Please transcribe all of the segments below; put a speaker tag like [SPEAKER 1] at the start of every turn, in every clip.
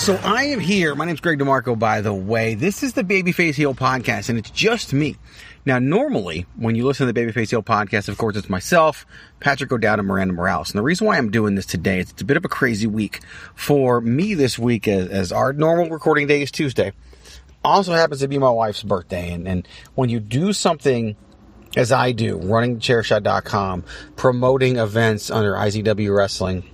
[SPEAKER 1] So I am here. My name's Greg DeMarco, by the way. This is the Babyface Heel podcast, and it's just me. Now, normally, when you listen to the Babyface Heel podcast, of course, it's myself, Patrick O'Dowd, and Miranda Morales. And the reason why I'm doing this today is it's a bit of a crazy week. For me this week, as, as our normal recording day is Tuesday, also happens to be my wife's birthday. And, and when you do something as I do, running chairshot.com, promoting events under IZW Wrestling,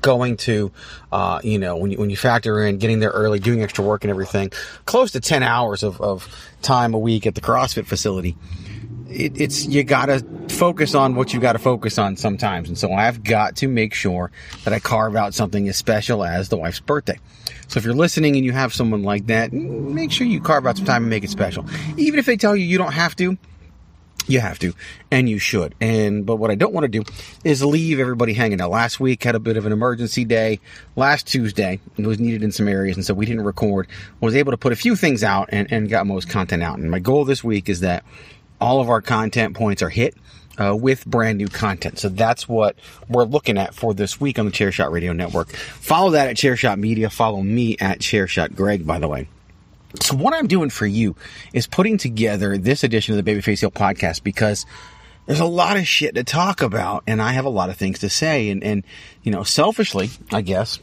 [SPEAKER 1] going to, uh, you know, when you, when you factor in getting there early, doing extra work and everything, close to 10 hours of, of time a week at the CrossFit facility. It, it's, you gotta focus on what you gotta focus on sometimes. And so I've got to make sure that I carve out something as special as the wife's birthday. So if you're listening and you have someone like that, make sure you carve out some time and make it special. Even if they tell you you don't have to, you have to, and you should. And but what I don't want to do is leave everybody hanging out. Last week had a bit of an emergency day. Last Tuesday it was needed in some areas, and so we didn't record. Was able to put a few things out and, and got most content out. And my goal this week is that all of our content points are hit. Uh, with brand new content. So that's what we're looking at for this week on the Chairshot Radio Network. Follow that at Chairshot Media. Follow me at Chairshot Greg, by the way. So what I'm doing for you is putting together this edition of the Babyface Heel podcast because there's a lot of shit to talk about and I have a lot of things to say and, and, you know, selfishly, I guess,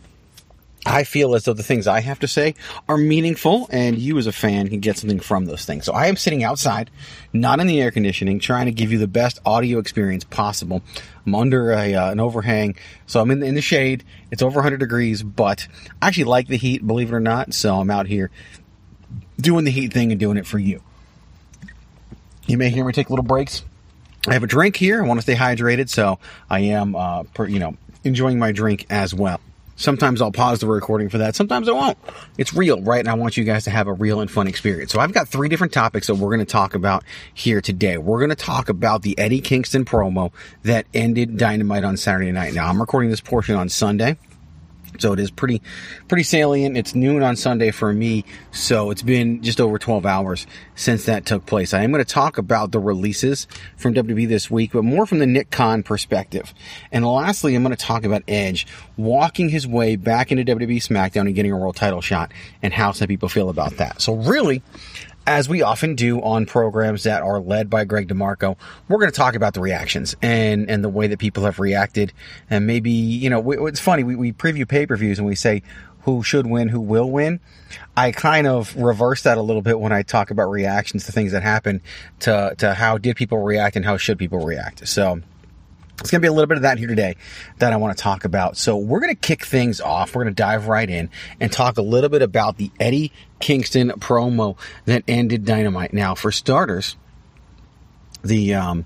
[SPEAKER 1] I feel as though the things I have to say are meaningful and you as a fan can get something from those things. So I am sitting outside, not in the air conditioning, trying to give you the best audio experience possible. I'm under a, uh, an overhang, so I'm in the, in the shade. It's over 100 degrees, but I actually like the heat, believe it or not. So I'm out here doing the heat thing and doing it for you. You may hear me take little breaks. I have a drink here. I want to stay hydrated, so I am, uh, per, you know, enjoying my drink as well. Sometimes I'll pause the recording for that. Sometimes I won't. It's real, right? And I want you guys to have a real and fun experience. So I've got three different topics that we're going to talk about here today. We're going to talk about the Eddie Kingston promo that ended Dynamite on Saturday night. Now I'm recording this portion on Sunday. So it is pretty, pretty salient. It's noon on Sunday for me. So it's been just over 12 hours since that took place. I am going to talk about the releases from WWE this week, but more from the Nick Khan perspective. And lastly, I'm going to talk about Edge walking his way back into WWE SmackDown and getting a world title shot and how some people feel about that. So really, as we often do on programs that are led by Greg DeMarco, we're going to talk about the reactions and, and the way that people have reacted. And maybe, you know, it's funny, we, we preview pay per views and we say who should win, who will win. I kind of reverse that a little bit when I talk about reactions to things that happen to, to how did people react and how should people react. So, it's going to be a little bit of that here today that I want to talk about. So we're going to kick things off. We're going to dive right in and talk a little bit about the Eddie Kingston promo that ended Dynamite. Now, for starters, the um,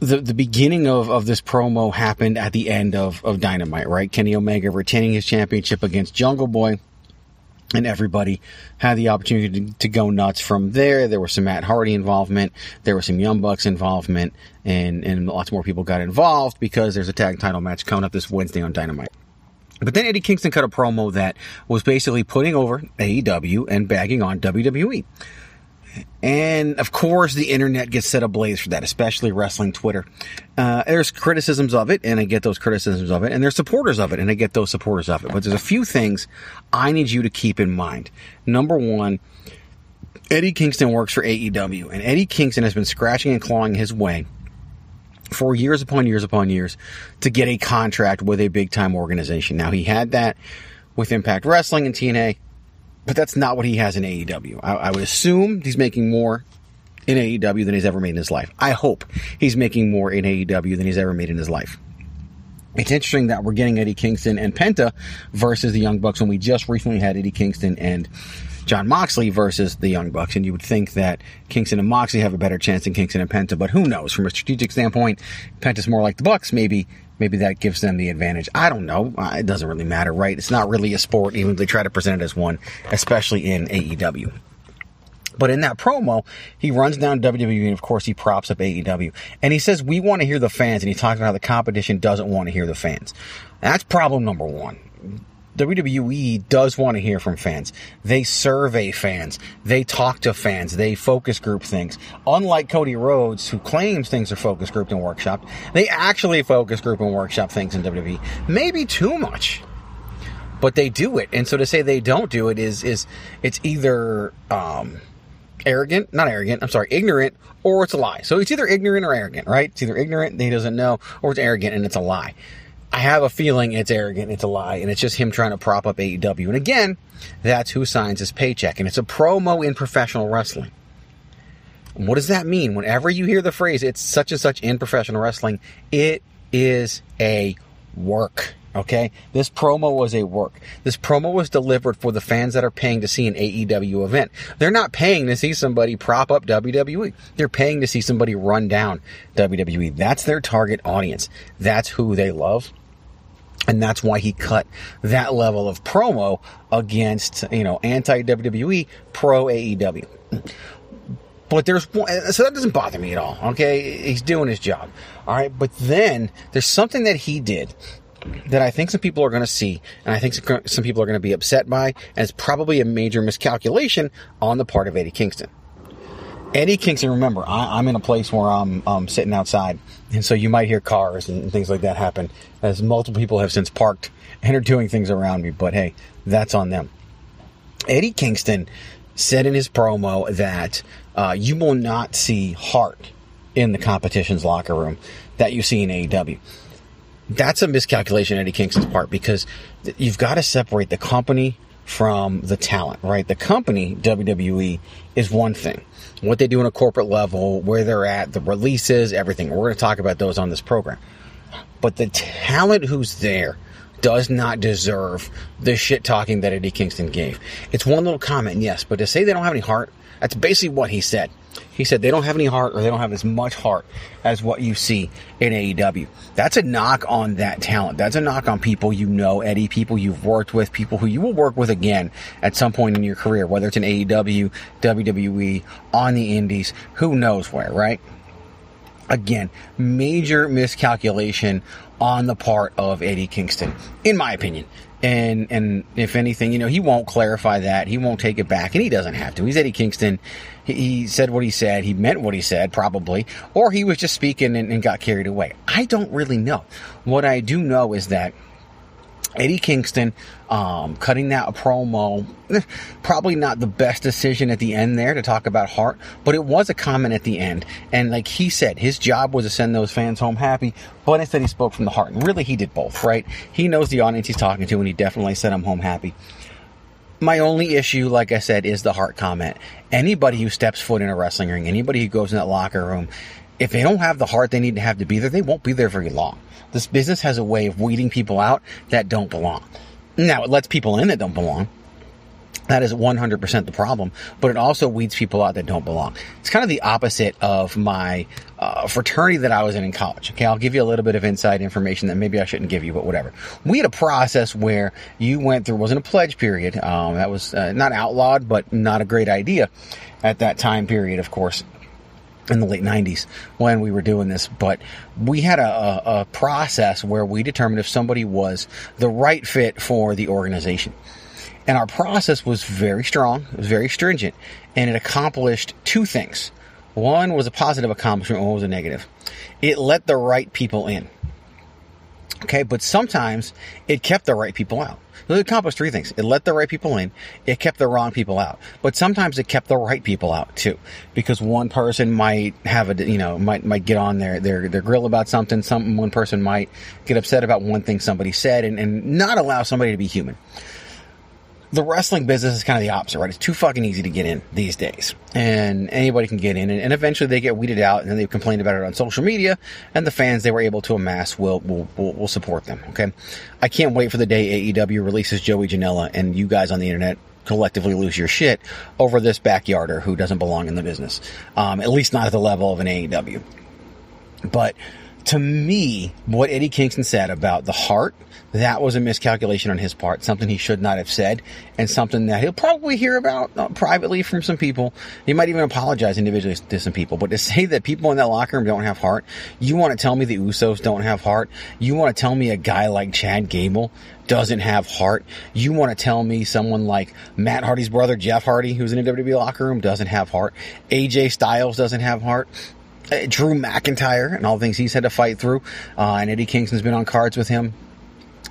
[SPEAKER 1] the the beginning of, of this promo happened at the end of, of Dynamite, right? Kenny Omega retaining his championship against Jungle Boy and everybody had the opportunity to, to, go nuts from there. There was some Matt Hardy involvement, there was some Young Bucks involvement, and and lots more people got involved because there's a tag title match coming up this Wednesday on Dynamite. But then Eddie Kingston cut a promo that was basically putting over AEW and bagging on WWE. And of course, the internet gets set ablaze for that, especially wrestling Twitter. Uh, there's criticisms of it, and I get those criticisms of it, and there's supporters of it, and I get those supporters of it. But there's a few things I need you to keep in mind. Number one, Eddie Kingston works for AEW, and Eddie Kingston has been scratching and clawing his way for years upon years upon years to get a contract with a big time organization. Now, he had that with Impact Wrestling and TNA but that's not what he has in AEW. I, I would assume he's making more in AEW than he's ever made in his life. I hope he's making more in AEW than he's ever made in his life. It's interesting that we're getting Eddie Kingston and Penta versus the Young Bucks when we just recently had Eddie Kingston and Jon Moxley versus the Young Bucks. And you would think that Kingston and Moxley have a better chance than Kingston and Penta, but who knows? From a strategic standpoint, Penta's more like the Bucks. Maybe maybe that gives them the advantage. I don't know. It doesn't really matter, right? It's not really a sport, even if they try to present it as one, especially in AEW. But in that promo, he runs down WWE and of course he props up AEW. And he says, we want to hear the fans. And he talks about how the competition doesn't want to hear the fans. That's problem number one. WWE does want to hear from fans. They survey fans. They talk to fans. They focus group things. Unlike Cody Rhodes, who claims things are focus grouped and workshopped, they actually focus group and workshop things in WWE. Maybe too much. But they do it. And so to say they don't do it is, is, it's either, um, arrogant, not arrogant, I'm sorry, ignorant, or it's a lie. So it's either ignorant or arrogant, right? It's either ignorant, he doesn't know, or it's arrogant and it's a lie. I have a feeling it's arrogant, it's a lie, and it's just him trying to prop up AEW. And again, that's who signs his paycheck, and it's a promo in professional wrestling. What does that mean? Whenever you hear the phrase, it's such and such in professional wrestling, it is a work. Okay? This promo was a work. This promo was delivered for the fans that are paying to see an AEW event. They're not paying to see somebody prop up WWE. They're paying to see somebody run down WWE. That's their target audience. That's who they love. And that's why he cut that level of promo against, you know, anti WWE, pro AEW. But there's so that doesn't bother me at all. Okay. He's doing his job. All right. But then there's something that he did that I think some people are going to see, and I think some people are going to be upset by, and it's probably a major miscalculation on the part of Eddie Kingston. Eddie Kingston, remember, I, am in a place where I'm um, sitting outside, and so you might hear cars and things like that happen, as multiple people have since parked and are doing things around me. But hey, that's on them. Eddie Kingston said in his promo that uh, you will not see heart in the competition's locker room that you see in AEW. That's a miscalculation Eddie Kingston's part because you've got to separate the company from the talent, right? The company, WWE, is one thing what they do on a corporate level, where they're at, the releases, everything. We're going to talk about those on this program. But the talent who's there does not deserve the shit talking that Eddie Kingston gave. It's one little comment, yes, but to say they don't have any heart, that's basically what he said. He said they don't have any heart or they don't have as much heart as what you see in AEW. That's a knock on that talent. That's a knock on people you know, Eddie, people you've worked with, people who you will work with again at some point in your career, whether it's in AEW, WWE, on the indies, who knows where, right? Again, major miscalculation on the part of Eddie Kingston, in my opinion. And and if anything, you know, he won't clarify that. He won't take it back, and he doesn't have to. He's Eddie Kingston. He, he said what he said. He meant what he said, probably, or he was just speaking and, and got carried away. I don't really know. What I do know is that Eddie Kingston um, cutting that promo, probably not the best decision at the end there to talk about heart, but it was a comment at the end. And like he said, his job was to send those fans home happy, but instead he spoke from the heart. And really, he did both, right? He knows the audience he's talking to, and he definitely sent them home happy. My only issue, like I said, is the heart comment. Anybody who steps foot in a wrestling ring, anybody who goes in that locker room, if they don't have the heart they need to have to be there, they won't be there very long. This business has a way of weeding people out that don't belong. Now, it lets people in that don't belong. That is 100% the problem, but it also weeds people out that don't belong. It's kind of the opposite of my uh, fraternity that I was in in college. Okay, I'll give you a little bit of inside information that maybe I shouldn't give you, but whatever. We had a process where you went through, wasn't a pledge period. Um, that was uh, not outlawed, but not a great idea at that time period, of course in the late 90s when we were doing this, but we had a, a, process where we determined if somebody was the right fit for the organization. And our process was very strong, it was very stringent, and it accomplished two things. One was a positive accomplishment, one was a negative. It let the right people in. Okay, but sometimes it kept the right people out. It accomplished three things. It let the right people in. It kept the wrong people out. But sometimes it kept the right people out too, because one person might have a, you know, might might get on their their their grill about something. Some one person might get upset about one thing somebody said, and, and not allow somebody to be human the wrestling business is kind of the opposite, right? It's too fucking easy to get in these days. And anybody can get in. And, and, eventually they get weeded out and then they complain about it on social media. And the fans they were able to amass will, will, will, will support them. Okay. I can't wait for the day AEW releases Joey Janela and you guys on the internet collectively lose your shit over this backyarder who doesn't belong in the business. Um, at least not at the level of an AEW. But to me, what Eddie Kingston said about the heart, that was a miscalculation on his part, something he should not have said, and something that he'll probably hear about uh, privately from some people. He might even apologize individually to some people. But to say that people in that locker room don't have heart, you want to tell me the Usos don't have heart? You want to tell me a guy like Chad Gable doesn't have heart? You want to tell me someone like Matt Hardy's brother, Jeff Hardy, who's in the WWE locker room, doesn't have heart? AJ Styles doesn't have heart? Uh, Drew McIntyre and all the things he's had to fight through, uh, and Eddie Kingston's been on cards with him.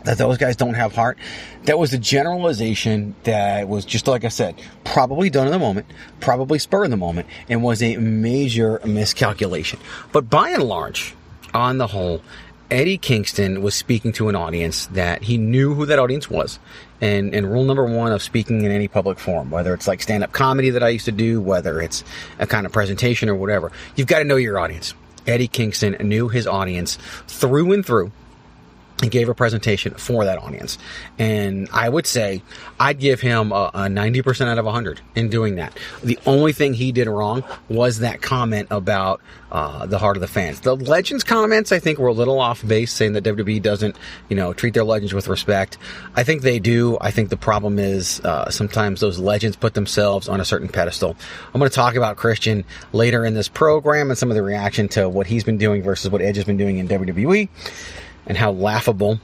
[SPEAKER 1] That those guys don't have heart. That was a generalization that was just like I said, probably done in the moment, probably spur in the moment, and was a major miscalculation. But by and large, on the whole, Eddie Kingston was speaking to an audience that he knew who that audience was. And, and rule number one of speaking in any public forum, whether it's like stand up comedy that I used to do, whether it's a kind of presentation or whatever, you've got to know your audience. Eddie Kingston knew his audience through and through and gave a presentation for that audience. And I would say I'd give him a, a 90% out of 100 in doing that. The only thing he did wrong was that comment about uh, the heart of the fans. The Legends comments, I think, were a little off base, saying that WWE doesn't, you know, treat their legends with respect. I think they do. I think the problem is uh, sometimes those legends put themselves on a certain pedestal. I'm going to talk about Christian later in this program and some of the reaction to what he's been doing versus what Edge has been doing in WWE and how laughable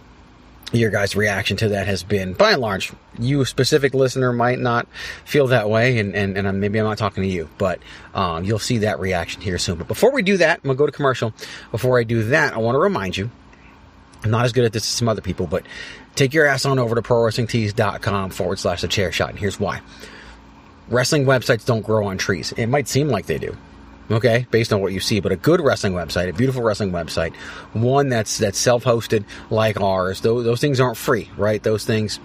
[SPEAKER 1] your guys' reaction to that has been. By and large, you specific listener might not feel that way, and, and, and maybe I'm not talking to you, but um, you'll see that reaction here soon. But before we do that, I'm going to go to commercial. Before I do that, I want to remind you, I'm not as good at this as some other people, but take your ass on over to prowrestlingtees.com forward slash the chair shot, and here's why. Wrestling websites don't grow on trees. It might seem like they do okay, based on what you see. But a good wrestling website, a beautiful wrestling website, one that's that's self-hosted like ours. Those, those things aren't free, right? Those things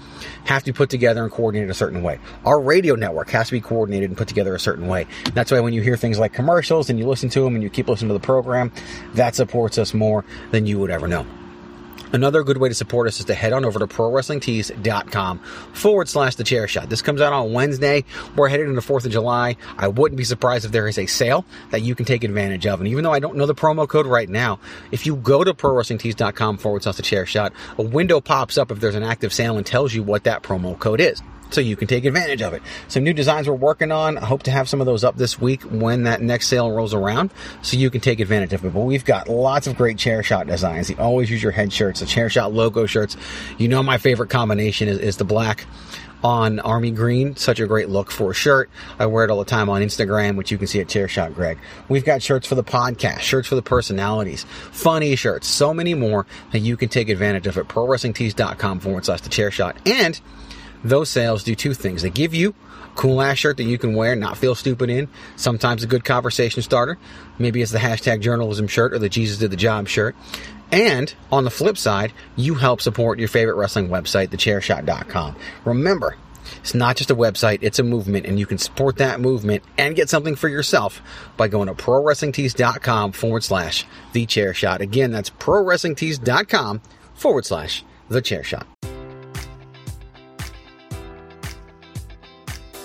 [SPEAKER 1] have to be put together and coordinated a certain way. Our radio network has to be coordinated and put together a certain way. That's why when you hear things like commercials and you listen to them and you keep listening to the program, that supports us more than you would ever know. Another good way to support us is to head on over to prowrestlingtees.com forward slash the chair shot. This comes out on Wednesday. We're headed into 4th of July. I wouldn't be surprised if there is a sale that you can take advantage of. And even though I don't know the promo code right now, if you go to prowrestlingtees.com forward slash the chair shot, a window pops up if there's an active sale and tells you what that promo code is so you can take advantage of it. Some new designs we're working on. I hope to have some of those up this week when that next sale rolls around so you can take advantage of it. But we've got lots of great chair shot designs. You always use your head shirts, the chair shot logo shirts. You know my favorite combination is, is the black on army green. Such a great look for a shirt. I wear it all the time on Instagram, which you can see at Chairshot Greg. We've got shirts for the podcast, shirts for the personalities, funny shirts, so many more that you can take advantage of at prowrestlingtees.com forward slash the chair shot. And those sales do two things. They give you a cool ass shirt that you can wear, not feel stupid in. Sometimes a good conversation starter. Maybe it's the hashtag journalism shirt or the Jesus did the job shirt. And on the flip side, you help support your favorite wrestling website, thechairshot.com. Remember, it's not just a website, it's a movement, and you can support that movement and get something for yourself by going to prowrestlingtees.com forward slash the chair shot. Again, that's prowrestlingtees.com forward slash the chair shot.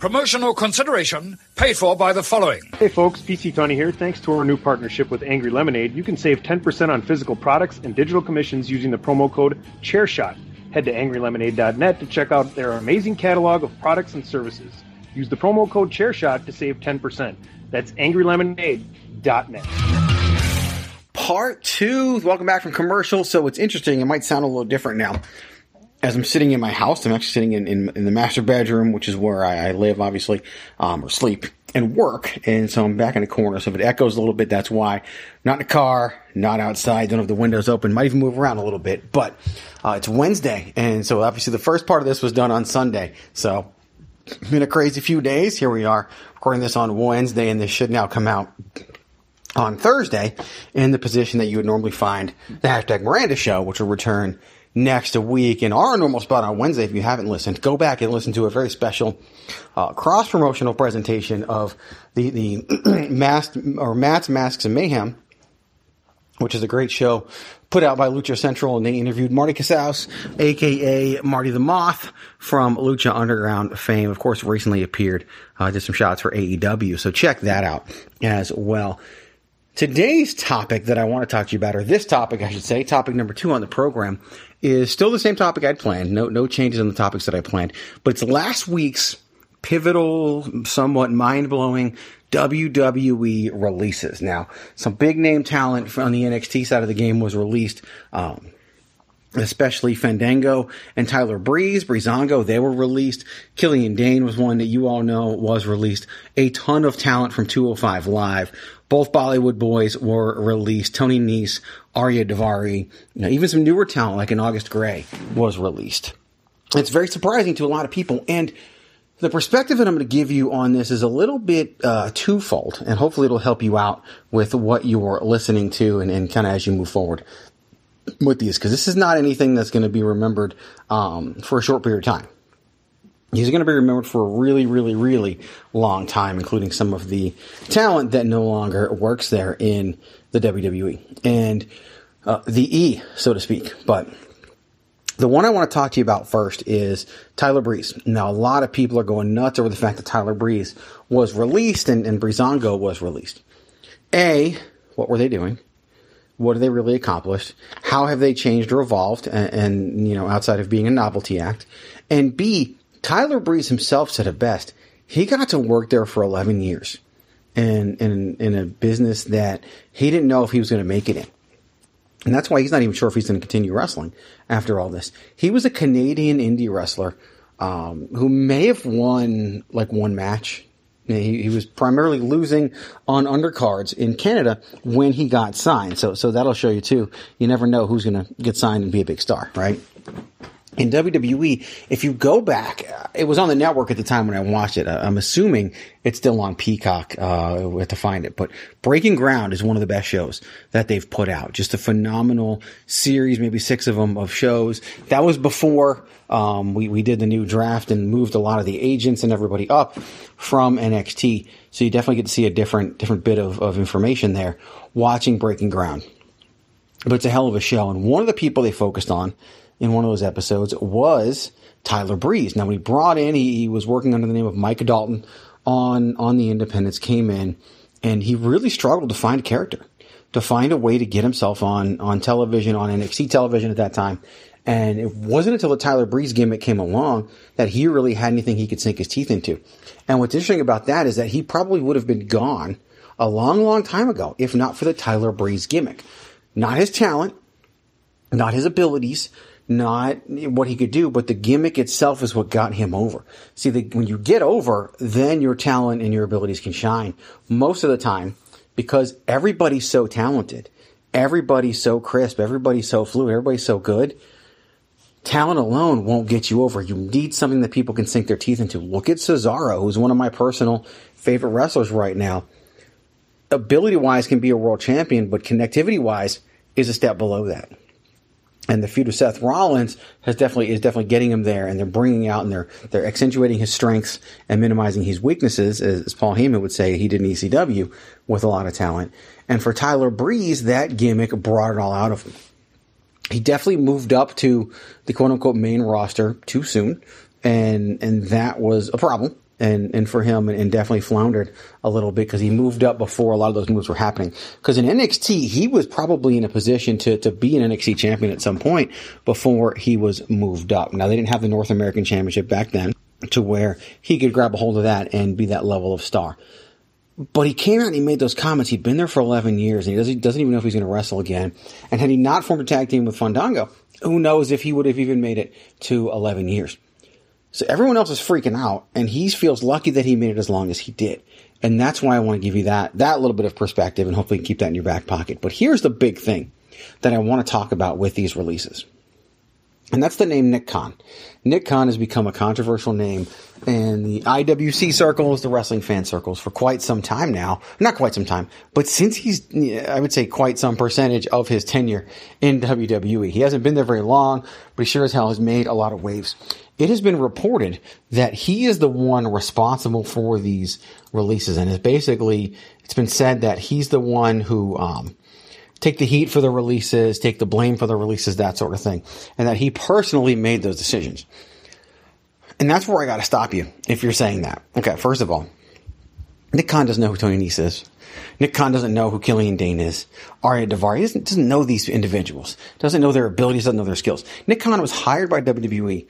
[SPEAKER 2] Promotional consideration paid for by the following.
[SPEAKER 3] Hey folks, PC Tony here. Thanks to our new partnership with Angry Lemonade, you can save 10% on physical products and digital commissions using the promo code ChairShot. Head to angrylemonade.net to check out their amazing catalog of products and services. Use the promo code ChairShot to save 10%. That's angrylemonade.net.
[SPEAKER 1] Part two. Welcome back from commercial. So it's interesting. It might sound a little different now as I'm sitting in my house, I'm actually sitting in, in, in the master bedroom, which is where I, I live, obviously, um, or sleep and work. And so I'm back in the corner. So if it echoes a little bit, that's why. Not in the car, not outside, don't have the windows open, might even move around a little bit. But uh, it's Wednesday. And so obviously the first part of this was done on Sunday. So it's been a crazy few days. Here we are recording this on Wednesday, and this should now come out on Thursday in the position that you would normally find the hashtag Miranda show, which will return next week in our normal spot on Wednesday. If you haven't listened, go back and listen to a very special uh, cross promotional presentation of the the masked or Matt's Masks and Mayhem, which is a great show put out by Lucha Central, and they interviewed Marty Casaus, aka Marty the Moth from Lucha Underground fame. Of course, recently appeared, uh, did some shots for AEW, so check that out as well. Today's topic that I want to talk to you about, or this topic, I should say, topic number two on the program, is still the same topic I'd planned. No, no changes in the topics that I planned, but it's last week's pivotal, somewhat mind blowing WWE releases. Now, some big name talent on the NXT side of the game was released. Um, especially Fandango and Tyler Breeze, Breezango, they were released. Killian Dain was one that you all know was released. A ton of talent from 205 Live. Both Bollywood boys were released. Tony Nese, Ariya Daivari, you know, even some newer talent like an August Grey was released. It's very surprising to a lot of people. And the perspective that I'm going to give you on this is a little bit uh, twofold, and hopefully it'll help you out with what you're listening to and, and kind of as you move forward. With these because this is not anything that's going to be remembered um, for a short period of time. He's going to be remembered for a really, really, really long time, including some of the talent that no longer works there in the WWE and uh, the E, so to speak. But the one I want to talk to you about first is Tyler Breeze. Now, a lot of people are going nuts over the fact that Tyler Breeze was released and, and Breezango was released. A, what were they doing? What have they really accomplished? How have they changed or evolved? And, and, you know, outside of being a novelty act. And B, Tyler Breeze himself said it best. He got to work there for 11 years in, in, in a business that he didn't know if he was going to make it in. And that's why he's not even sure if he's going to continue wrestling after all this. He was a Canadian indie wrestler um, who may have won like one match. He, he, was primarily losing on undercards in Canada when he got signed. So, so that'll show you too. You never know who's going to get signed and be a big star, right? In WWE, if you go back, it was on the network at the time when I watched it. I'm assuming it's still on Peacock. Uh, we have to find it, but Breaking Ground is one of the best shows that they've put out. Just a phenomenal series, maybe six of them of shows. That was before um, we we did the new draft and moved a lot of the agents and everybody up from NXT. So you definitely get to see a different different bit of, of information there watching Breaking Ground. But it's a hell of a show, and one of the people they focused on in one of those episodes was Tyler Breeze. Now, when he brought in, he, he was working under the name of Mike Dalton on, on the Independents, came in, and he really struggled to find character, to find a way to get himself on, on television, on NXT television at that time. And it wasn't until the Tyler Breeze gimmick came along that he really had anything he could sink his teeth into. And what's interesting about that is that he probably would have been gone a long, long time ago if not for the Tyler Breeze gimmick. Not his talent, not his abilities, not what he could do, but the gimmick itself is what got him over. See, the, when you get over, then your talent and your abilities can shine. Most of the time, because everybody's so talented, everybody's so crisp, everybody's so fluid, everybody's so good. Talent alone won't get you over. You need something that people can sink their teeth into. Look at Cesaro, who's one of my personal favorite wrestlers right now. Ability wise can be a world champion, but connectivity wise is a step below that and the feud of Seth Rollins has definitely is definitely getting him there, and they're bringing out and they're they're accentuating his strengths and minimizing his weaknesses, as, Paul Heyman would say he did in ECW with a lot of talent. And for Tyler Breeze, that gimmick brought it all out of him. He definitely moved up to the quote unquote main roster too soon, and and that was a problem and and for him and, and definitely floundered a little bit because he moved up before a lot of those moves were happening. Because in NXT, he was probably in a position to to be an NXT champion at some point before he was moved up. Now they didn't have the North American Championship back then to where he could grab a hold of that and be that level of star. But he came out and he made those comments. He'd been there for 11 years and he doesn't, doesn't even know if he's going to wrestle again. And had he not formed a tag team with Fandango, who knows if he would have even made it to 11 years. So everyone else is freaking out, and he feels lucky that he made it as long as he did. And that's why I want to give you that, that little bit of perspective, and hopefully you can keep that in your back pocket. But here's the big thing that I want to talk about with these releases. And that's the name Nick Khan. Nick Khan has become a controversial name in the IWC circles, the wrestling fan circles for quite some time now. Not quite some time, but since he's, I would say quite some percentage of his tenure in WWE. He hasn't been there very long, but he sure as hell has made a lot of waves. It has been reported that he is the one responsible for these releases and it's basically, it's been said that he's the one who, um, take the heat for the releases, take the blame for the releases, that sort of thing. And that he personally made those decisions. And that's where I got to stop you if you're saying that. Okay, first of all, Nick Khan doesn't know who Tony Nese is. Nick Khan doesn't know who Killian Dain is. Ariya Daivari he doesn't, doesn't know these individuals. Doesn't know their abilities, doesn't know their skills. Nick Khan was hired by WWE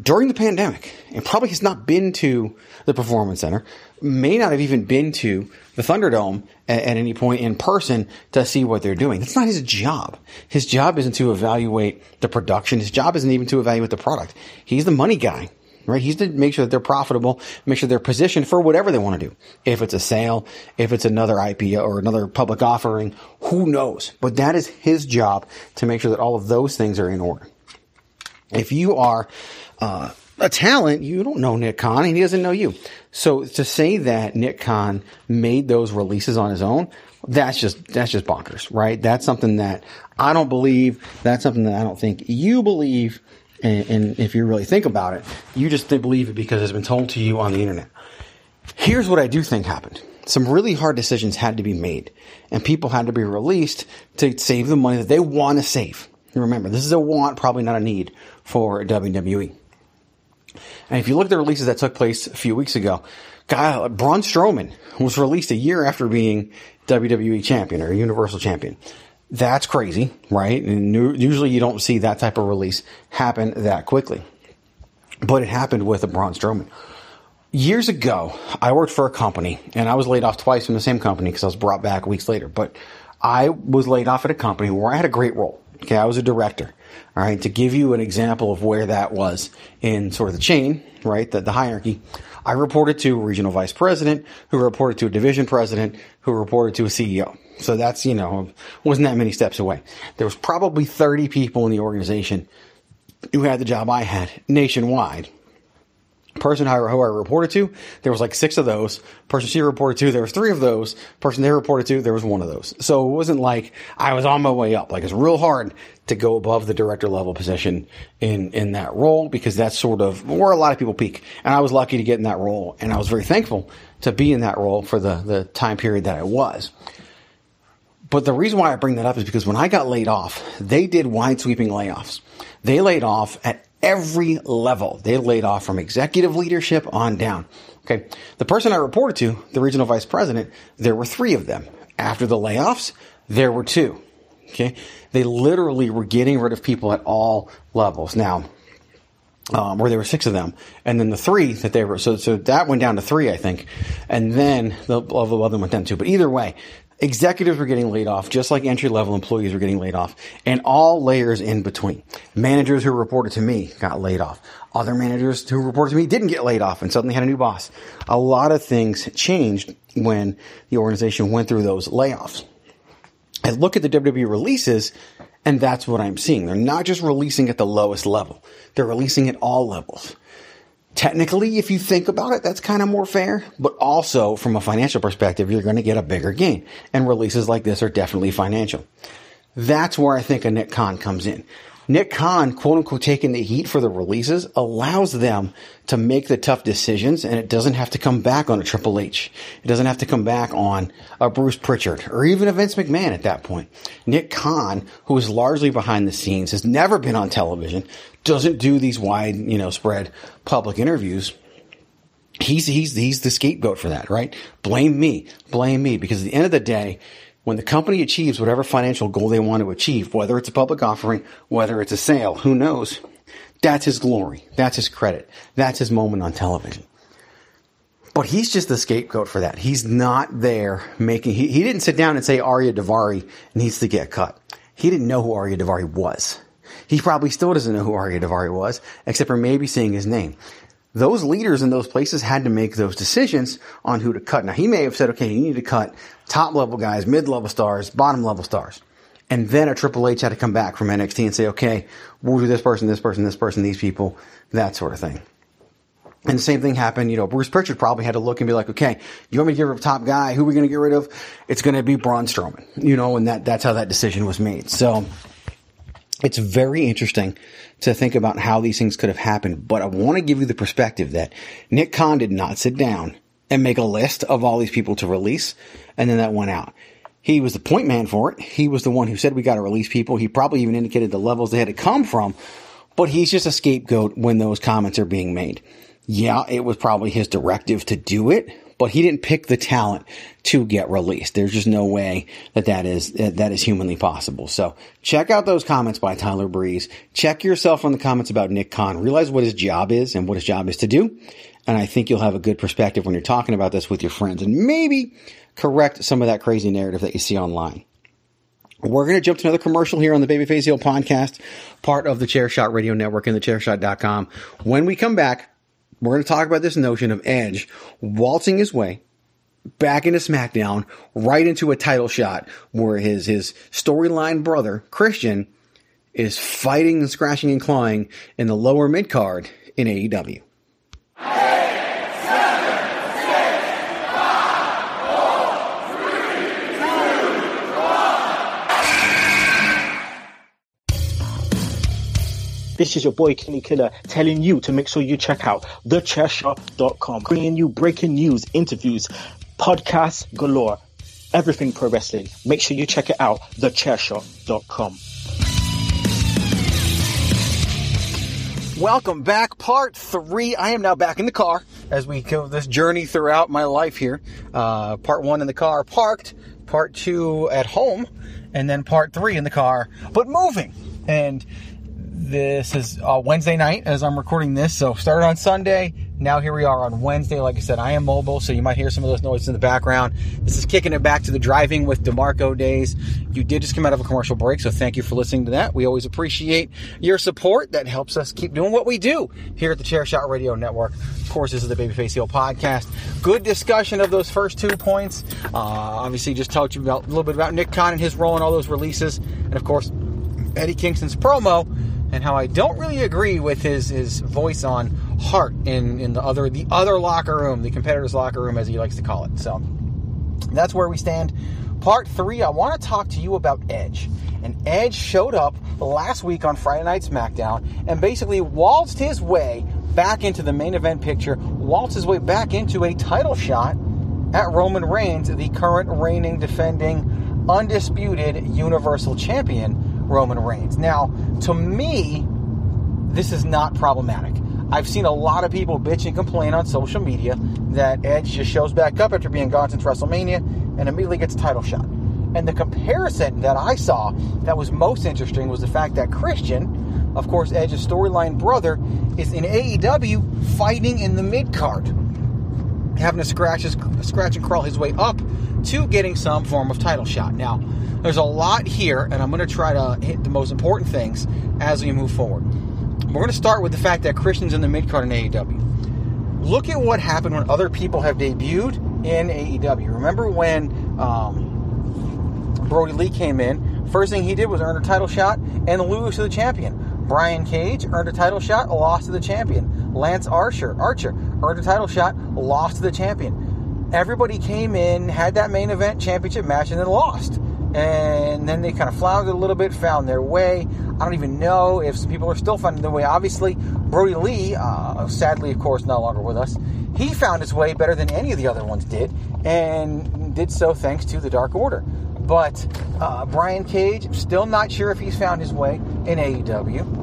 [SPEAKER 1] during the pandemic and probably has not been to the Performance Center, may not have even been to the Thunderdome at, at, any point in person to see what they're doing. That's not his job. His job isn't to evaluate the production. His job isn't even to evaluate the product. He's the money guy. Right? He's to make sure that they're profitable, make sure they're positioned for whatever they want to do. If it's a sale, if it's another IPO or another public offering, who knows? But that is his job to make sure that all of those things are in order. If you are uh, a talent, you don't know Nick Khan and he doesn't know you. So to say that Nick Khan made those releases on his own, That's just that's just bonkers, right? That's something that I don't believe. That's something that I don't think you believe. And, and if you really think about it, you just believe it because it's been told to you on the internet. Here's what I do think happened. Some really hard decisions had to be made, and people had to be released to save the money that they want to save. Remember, this is a want, probably not a need for WWE. And if you look at the releases that took place a few weeks ago, guy Braun Strowman was released a year after being WWE champion or Universal champion. That's crazy, right? And usually you don't see that type of release happen that quickly. But it happened with a Braun Strowman years ago, I worked for a company and I was laid off twice from the same company because I was brought back weeks later. But I was laid off at a company where I had a great role. Okay. I was a director. All right. To give you an example of where that was in sort of the chain, right? The, the hierarchy. I reported to a regional vice president who reported to a division president who reported to a CEO. So that's, you know, wasn't that many steps away. There was probably 30 people in the organization who had the job I had nationwide person who I reported to, there was like six of those. Person she reported to, there was three of those. Person they reported to, there was one of those. So it wasn't like I was on my way up. Like it's real hard to go above the director level position in, in that role because that's sort of where a lot of people peak. And I was lucky to get in that role and I was very thankful to be in that role for the, the time period that I was. But the reason why I bring that up is because when I got laid off, they did wide sweeping layoffs. They laid off at every level. They laid off from executive leadership on down. Okay. The person I reported to, the regional vice president, there were three of them. After the layoffs, there were two. Okay. They literally were getting rid of people at all levels. Now, um, where there were six of them, and then the three that they were so so that went down to three, I think, and then the, the other went down to two. But either way, Executives were getting laid off, just like entry level employees were getting laid off, and all layers in between. Managers who reported to me got laid off. Other managers who reported to me didn't get laid off and suddenly had a new boss. A lot of things changed when the organization went through those layoffs. I look at the WWE releases, and that's what I'm seeing. They're not just releasing at the lowest level, they're releasing at all levels. Technically, if you think about it, that's kind of more fair, but also from a financial perspective, you're going to get a bigger gain. And releases like this are definitely financial. That's where I think a Nick Khan comes in. Nick Khan, quote unquote, taking the heat for the releases allows them to make the tough decisions and it doesn't have to come back on a Triple H. It doesn't have to come back on a Bruce Pritchard or even a Vince McMahon at that point. Nick Khan, who is largely behind the scenes, has never been on television, doesn't do these wide, you know, spread public interviews. He's, he's, he's the scapegoat for that, right? Blame me. Blame me. Because at the end of the day, when the company achieves whatever financial goal they want to achieve, whether it's a public offering, whether it's a sale, who knows? That's his glory. That's his credit. That's his moment on television. But he's just the scapegoat for that. He's not there making, he, he didn't sit down and say Ariya Daivari needs to get cut. He didn't know who Ariya Daivari was. He probably still doesn't know who Ariya Daivari was, except for maybe seeing his name those leaders in those places had to make those decisions on who to cut. Now he may have said, okay, you need to cut top level guys, mid level stars, bottom level stars. And then a Triple H had to come back from NXT and say, okay, we'll do this person, this person, this person, these people, that sort of thing. And the same thing happened, you know, Bruce Pritchard probably had to look and be like, okay, you want me to get rid of top guy? Who are we going to get rid of? It's going to be Braun Strowman, you know, and that, that's how that decision was made. So it's very interesting to think about how these things could have happened, but I want to give you the perspective that Nick Khan did not sit down and make a list of all these people to release, and then that went out. He was the point man for it. He was the one who said we got to release people. He probably even indicated the levels they had to come from, but he's just a scapegoat when those comments are being made. Yeah, it was probably his directive to do it, but he didn't pick the talent to get released. There's just no way that that is, that is humanly possible. So check out those comments by Tyler Breeze. Check yourself on the comments about Nick Khan. Realize what his job is and what his job is to do. And I think you'll have a good perspective when you're talking about this with your friends and maybe correct some of that crazy narrative that you see online. We're going to jump to another commercial here on the Babyface Heel podcast, part of the Chairshot Radio Network and the chairshot.com. When we come back, we're going to talk about this notion of Edge waltzing his way back into SmackDown, right into a title shot where his his storyline brother Christian is fighting and scratching and clawing in the lower mid card in AEW.
[SPEAKER 4] This is your boy Kenny Killer telling you to make sure you check out thechairshot.com, bringing you breaking news, interviews, podcasts galore, everything pro wrestling. Make sure you check it out, thechairshot.com.
[SPEAKER 1] Welcome back, part three. I am now back in the car as we go this journey throughout my life here. Uh, part one in the car, parked. Part two at home, and then part three in the car, but moving. And this is uh, Wednesday night as I'm recording this. So started on Sunday. Now here we are on Wednesday. Like I said, I am mobile, so you might hear some of those noises in the background. This is kicking it back to the driving with DeMarco days. You did just come out of a commercial break, so thank you for listening to that. We always appreciate your support. That helps us keep doing what we do here at the Chairshot Radio Network. Of course, this is the Babyface Heel podcast. Good discussion of those first two points. Uh, obviously, just talked to you about a little bit about Nick Khan and his role in all those releases, and of course, Eddie Kingston's promo and how I don't really agree with his his voice on heart in in the other the other locker room, the competitor's locker room, as he likes to call it. So that's where we stand. Part three, I want to talk to you about Edge. And Edge showed up last week on Friday Night SmackDown and basically waltzed his way back into the main event picture, waltzed his way back into a title shot at Roman Reigns, the current reigning, defending, undisputed Universal Champion. Roman Reigns. Now, to me, this is not problematic. I've seen a lot of people bitch and complain on social media that Edge just shows back up after being gone since WrestleMania and immediately gets a title shot. And the comparison that I saw that was most interesting was the fact that Christian, of course, Edge's storyline brother, is in AEW fighting in the mid card, having to scratch, his, scratch and crawl his way up to getting some form of title shot. Now, there's a lot here, and I'm going to try to hit the most important things as we move forward. We're going to start with the fact that Christian's in the mid card in AEW. Look at what happened when other people have debuted in AEW. Remember when um, Brodie Lee came in? First thing he did was earn a title shot and lose to the champion. Brian Cage earned a title shot, lost to the champion. Lance Archer, Archer earned a title shot, lost to the champion. Everybody came in, had that main event championship match, and then lost and then they kind of floundered a little bit, found their way. I don't even know if some people are still finding their way. Obviously, Brodie Lee, uh, sadly, of course, no longer with us, he found his way better than any of the other ones did, and did so thanks to the Dark Order. But uh, Brian Cage, still not sure if he's found his way in AEW.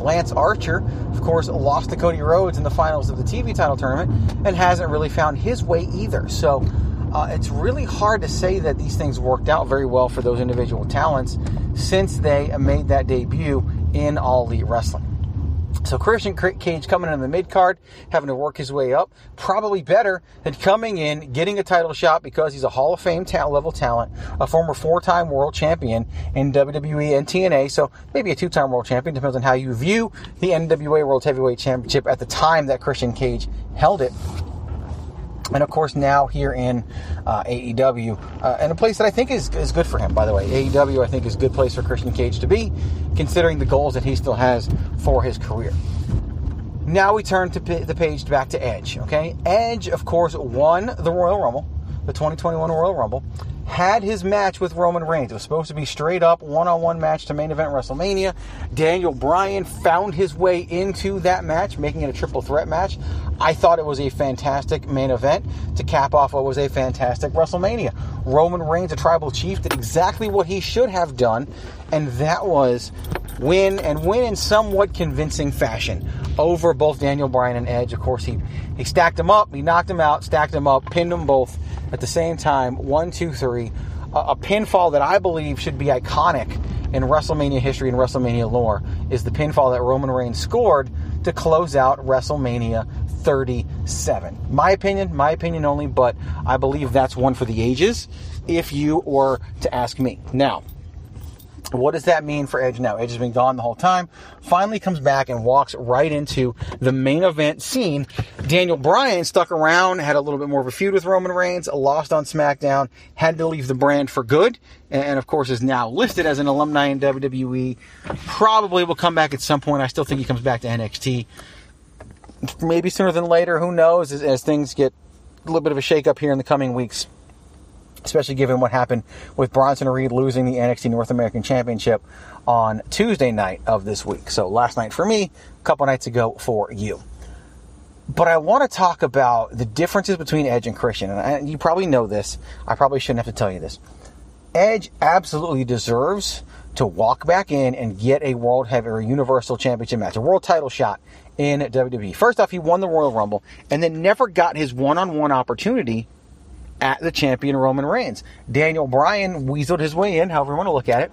[SPEAKER 1] Lance Archer, of course, lost to Cody Rhodes in the finals of the TV title tournament and hasn't really found his way either. So, uh, it's really hard to say that these things worked out very well for those individual talents since they made that debut in All Elite Wrestling. So Christian Cage coming in the mid card, having to work his way up, probably better than coming in, getting a title shot because he's a Hall of Fame talent, level talent, a former four-time world champion in WWE and TNA, so maybe a two-time world champion, depends on how you view the NWA World Heavyweight Championship at the time that Christian Cage held it and of course now here in uh, AEW, uh, and a place that I think is, is good for him. By the way, AEW I think is a good place for Christian Cage to be, considering the goals that he still has for his career. Now we turn to p- the page back to Edge. Okay, Edge of course won the Royal Rumble, the 2021 Royal Rumble, had his match with Roman Reigns. It was supposed to be straight up one on one match to main event WrestleMania. Daniel Bryan found his way into that match, making it a triple threat match. I thought it was a fantastic main event to cap off what was a fantastic WrestleMania. Roman Reigns, a tribal chief, did exactly what he should have done, and that was win and win in somewhat convincing fashion over both Daniel Bryan and Edge. Of course, he, he stacked them up, he knocked them out, stacked them up, pinned them both at the same time. One, two, three. A, a pinfall that I believe should be iconic in WrestleMania history and WrestleMania lore is the pinfall that Roman Reigns scored to close out WrestleMania 37. My opinion, my opinion only, but I believe that's one for the ages if you were to ask me. Now, what does that mean for Edge now? Edge has been gone the whole time. Finally comes back and walks right into the main event scene. Daniel Bryan stuck around, had a little bit more of a feud with Roman Reigns, lost on SmackDown, had to leave the brand for good, and of course is now listed as an alumni in WWE. Probably will come back at some point. I still think he comes back to NXT. Maybe sooner than later, who knows, as, as things get a little bit of a shake up here in the coming weeks. Especially given what happened with Bronson Reed losing the NXT North American Championship on Tuesday night of this week. So last night for me, a couple nights ago for you. But I want to talk about the differences between Edge and Christian. And I, you probably know this. I probably shouldn't have to tell you this. Edge absolutely deserves to walk back in and get a World Heavy or Universal Championship match, a world title shot in WWE. First off, he won the Royal Rumble and then never got his one on one opportunity at the champion Roman Reigns. Daniel Bryan weaseled his way in, however you want to look at it,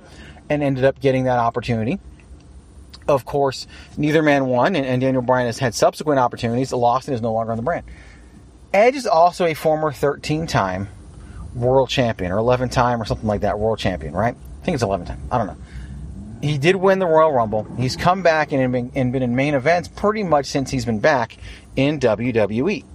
[SPEAKER 1] and ended up getting that opportunity. Of course, neither man won, and, and Daniel Bryan has had subsequent opportunities, lost, and is no longer on the brand. Edge is also a former 13 time world champion, or 11 time, or something like that, world champion, right? I think it's 11 time. I don't know. He did win the Royal Rumble. He's come back and been, and been in main events pretty much since he's been back in WWE.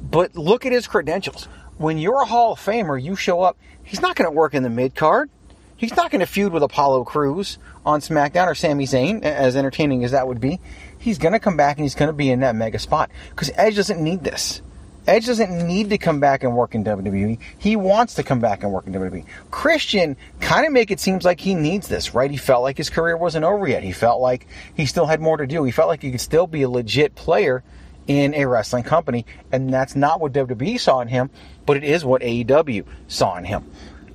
[SPEAKER 1] But look at his credentials. When you're a Hall of Famer, you show up, he's not going to work in the mid card. He's not going to feud with Apollo Crews on SmackDown or Sami Zayn, as entertaining as that would be. He's going to come back and he's going to be in that mega spot because Edge doesn't need this. Edge doesn't need to come back and work in WWE. He wants to come back and work in WWE. Christian kind of make it seems like he needs this, right? He felt like his career wasn't over yet. He felt like he still had more to do. He felt like he could still be a legit player in a wrestling company, and that's not what WWE saw in him, but it is what AEW saw in him.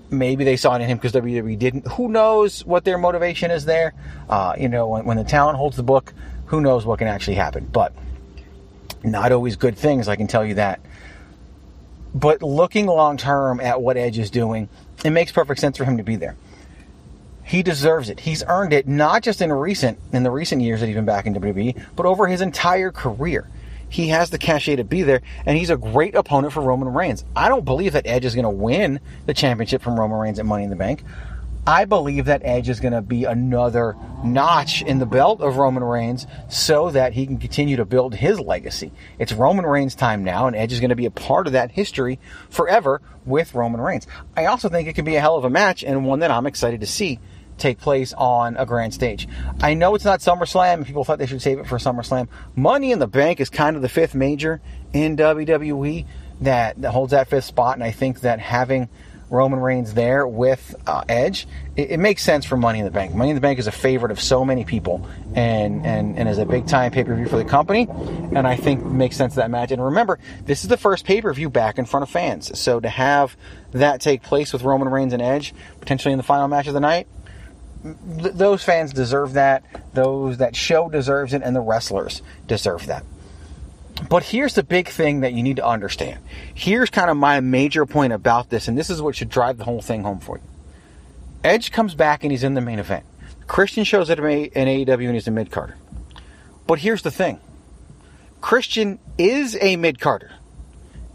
[SPEAKER 1] Maybe they saw it in him because WWE didn't. Who knows what their motivation is there? Uh, you know, when, when the talent holds the book, who knows what can actually happen? But not always good things, I can tell you that. But looking long term at what Edge is doing, it makes perfect sense for him to be there. He deserves it. He's earned it not just in recent in the recent years that he's been back in WWE, but over his entire career. He has the cachet to be there, and he's a great opponent for Roman Reigns. I don't believe that Edge is going to win the championship from Roman Reigns at Money in the Bank. I believe that Edge is going to be another notch in the belt of Roman Reigns so that he can continue to build his legacy. It's Roman Reigns' time now, and Edge is going to be a part of that history forever with Roman Reigns. I also think it can be a hell of a match and one that I'm excited to see take place on a grand stage. I know it's not SummerSlam. And people thought they should save it for SummerSlam. Money in the Bank is kind of the fifth major in WWE that, that holds that fifth spot, and I think that having Roman Reigns there with uh, Edge, it, it, makes sense for Money in the Bank. Money in the Bank is a favorite of so many people, and and and is a big time pay per view for the company, and I think makes sense that match. And remember, this is the first pay per view back in front of fans, so to have that take place with Roman Reigns and Edge potentially in the final match of the night, th- those fans deserve that. Those that show deserves it, and the wrestlers deserve that. But here's the big thing that you need to understand. Here's kind of my major point about this, and this is what should drive the whole thing home for you. Edge comes back and he's in the main event. Christian shows up in AEW and he's a mid carder. But here's the thing Christian is a mid carder,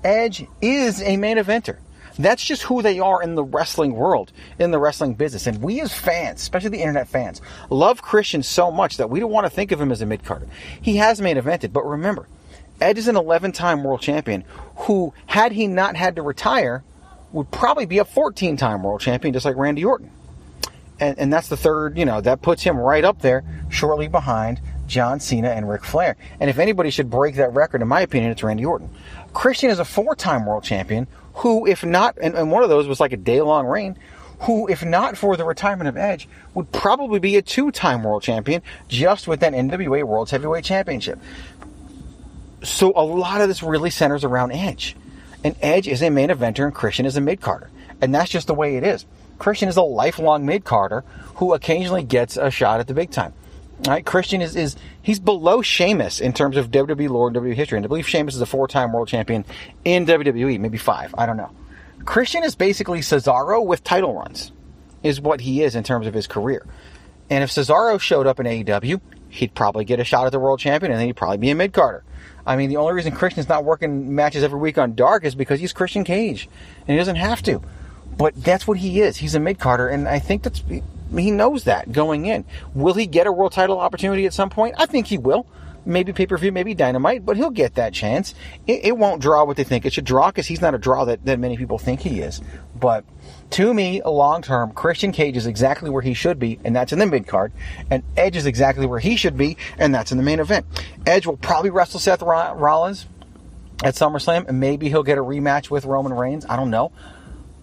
[SPEAKER 1] Edge is a main eventer. That's just who they are in the wrestling world, in the wrestling business. And we as fans, especially the internet fans, love Christian so much that we don't want to think of him as a mid carder. He has main evented, but remember, Ed is an 11 time world champion who, had he not had to retire, would probably be a 14 time world champion, just like Randy Orton. And, and that's the third, you know, that puts him right up there, shortly behind John Cena and Ric Flair. And if anybody should break that record, in my opinion, it's Randy Orton. Christian is a four time world champion who, if not, and, and one of those was like a day long reign, who, if not for the retirement of Edge, would probably be a two time world champion just with that NWA World's Heavyweight Championship so a lot of this really centers around Edge. And Edge is a main eventer and Christian is a mid carder. And that's just the way it is. Christian is a lifelong mid carder who occasionally gets a shot at the big time. Right? Christian is, is he's below Sheamus in terms of WWE lore and WWE history. And I believe Sheamus is a four time world champion in WWE, maybe five. I don't know. Christian is basically Cesaro with title runs, is what he is in terms of his career. And if Cesaro showed up in AEW, he'd probably get a shot at the world champion and then he'd probably be a mid carder. I mean, the only reason Christian's not working matches every week on Dark is because he's Christian Cage, and he doesn't have to. But that's what he is. He's a mid carder, and I think that's he knows that going in. Will he get a world title opportunity at some point? I think he will. Maybe pay per view, maybe dynamite, but he'll get that chance. It, it won't draw what they think it should draw because he's not a draw that, that many people think he is. But to me, long term, Christian Cage is exactly where he should be, and that's in the mid card. And Edge is exactly where he should be, and that's in the main event. Edge will probably wrestle Seth Rollins at SummerSlam, and maybe he'll get a rematch with Roman Reigns. I don't know.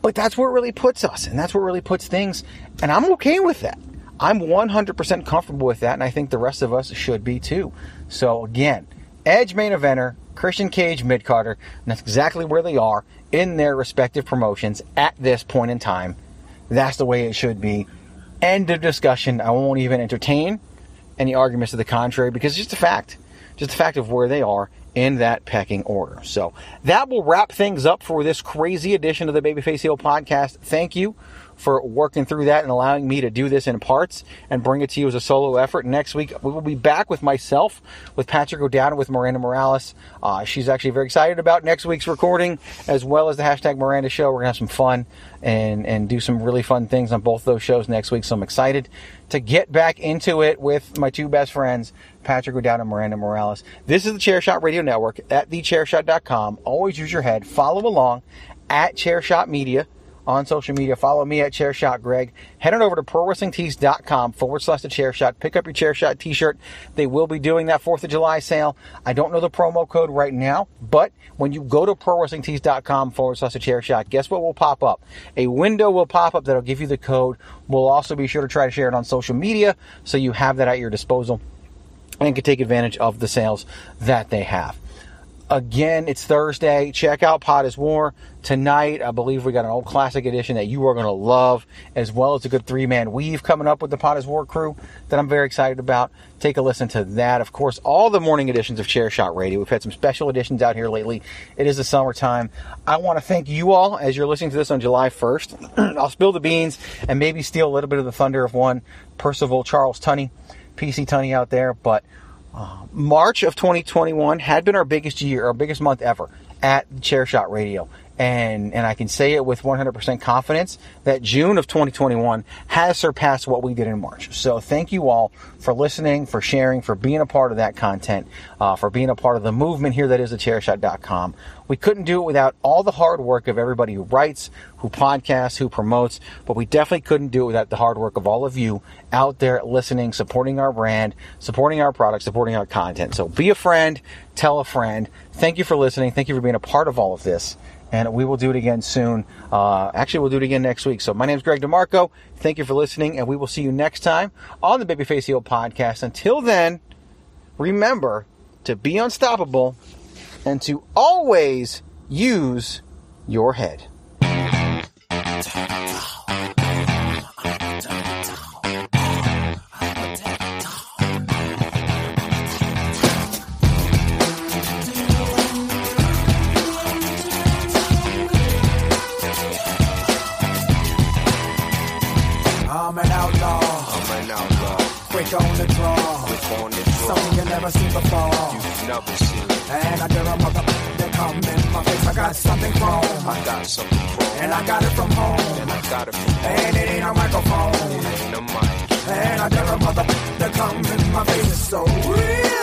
[SPEAKER 1] But that's where it really puts us, and that's where it really puts things. And I'm okay with that. I'm 100% comfortable with that, and I think the rest of us should be too. So again, Edge main eventer, Christian Cage mid carder, that's exactly where they are in their respective promotions at this point in time. That's the way it should be. End of discussion. I won't even entertain any arguments to the contrary because it's just a fact. Just a fact of where they are in that pecking order. So that will wrap things up for this crazy edition of the Babyface Heel podcast. Thank you for working through that and allowing me to do this in parts and bring it to you as a solo effort. Next week, we will be back with myself, with Patrick O'Dowd, with Miranda Morales. Uh, she's actually very excited about next week's recording, as well as the hashtag Miranda Show. We're going to have some fun and, and do some really fun things on both those shows next week. So I'm excited to get back into it with my two best friends, Patrick O'Dowd and Miranda Morales. This is the Chairshot Radio Network at thechairshot.com. Always use your head. Follow along at Chairshot Media on social media. Follow me at Chairshot Greg. Head on over to ProWrestlingTees.com forward slash the Chairshot. Pick up your Chairshot t-shirt. They will be doing that 4th of July sale. I don't know the promo code right now, but when you go to ProWrestlingTees.com forward slash the Chairshot, guess what will pop up? A window will pop up that'll give you the code. We'll also be sure to try to share it on social media so you have that at your disposal and can take advantage of the sales that they have. Again, it's Thursday. Check out Pod is War. Tonight, I believe we got an old classic edition that you are going to love, as well as a good three man weave coming up with the Pod is War crew that I'm very excited about. Take a listen to that. Of course, all the morning editions of Chair Shot Radio. We've had some special editions out here lately. It is the summertime. I want to thank you all as you're listening to this on July 1st. I'll spill the beans and maybe steal a little bit of the thunder of one Percival Charles Tunney, PC Tunney out there, but March of 2021 had been our biggest year, our biggest month ever at Chairshot Radio. And, and I can say it with 100% confidence that June of 2021 has surpassed what we did in March. So thank you all for listening, for sharing, for being a part of that content, uh, for being a part of the movement here that is thechairshot.com. We couldn't do it without all the hard work of everybody who writes, who podcasts, who promotes, but we definitely couldn't do it without the hard work of all of you out there listening, supporting our brand, supporting our product, supporting our content. So be a friend, tell a friend. Thank you for listening. Thank you for being a part of all of this. And we will do it again soon. Uh, actually, we'll do it again next week. So my name is Greg DeMarco. Thank you for listening, and we will see you next time on the Babyface Heel podcast. Until then, remember to be unstoppable and to always use your head.
[SPEAKER 5] On the draw. Something you never seen before. You've never seen. And I dare a motherfucker to come in my face. I got something from. I got something from. And I got it from home. And I got it from home. And it ain't a microphone. It ain't a mic. And I dare a motherfucker to come in my face. It's so real.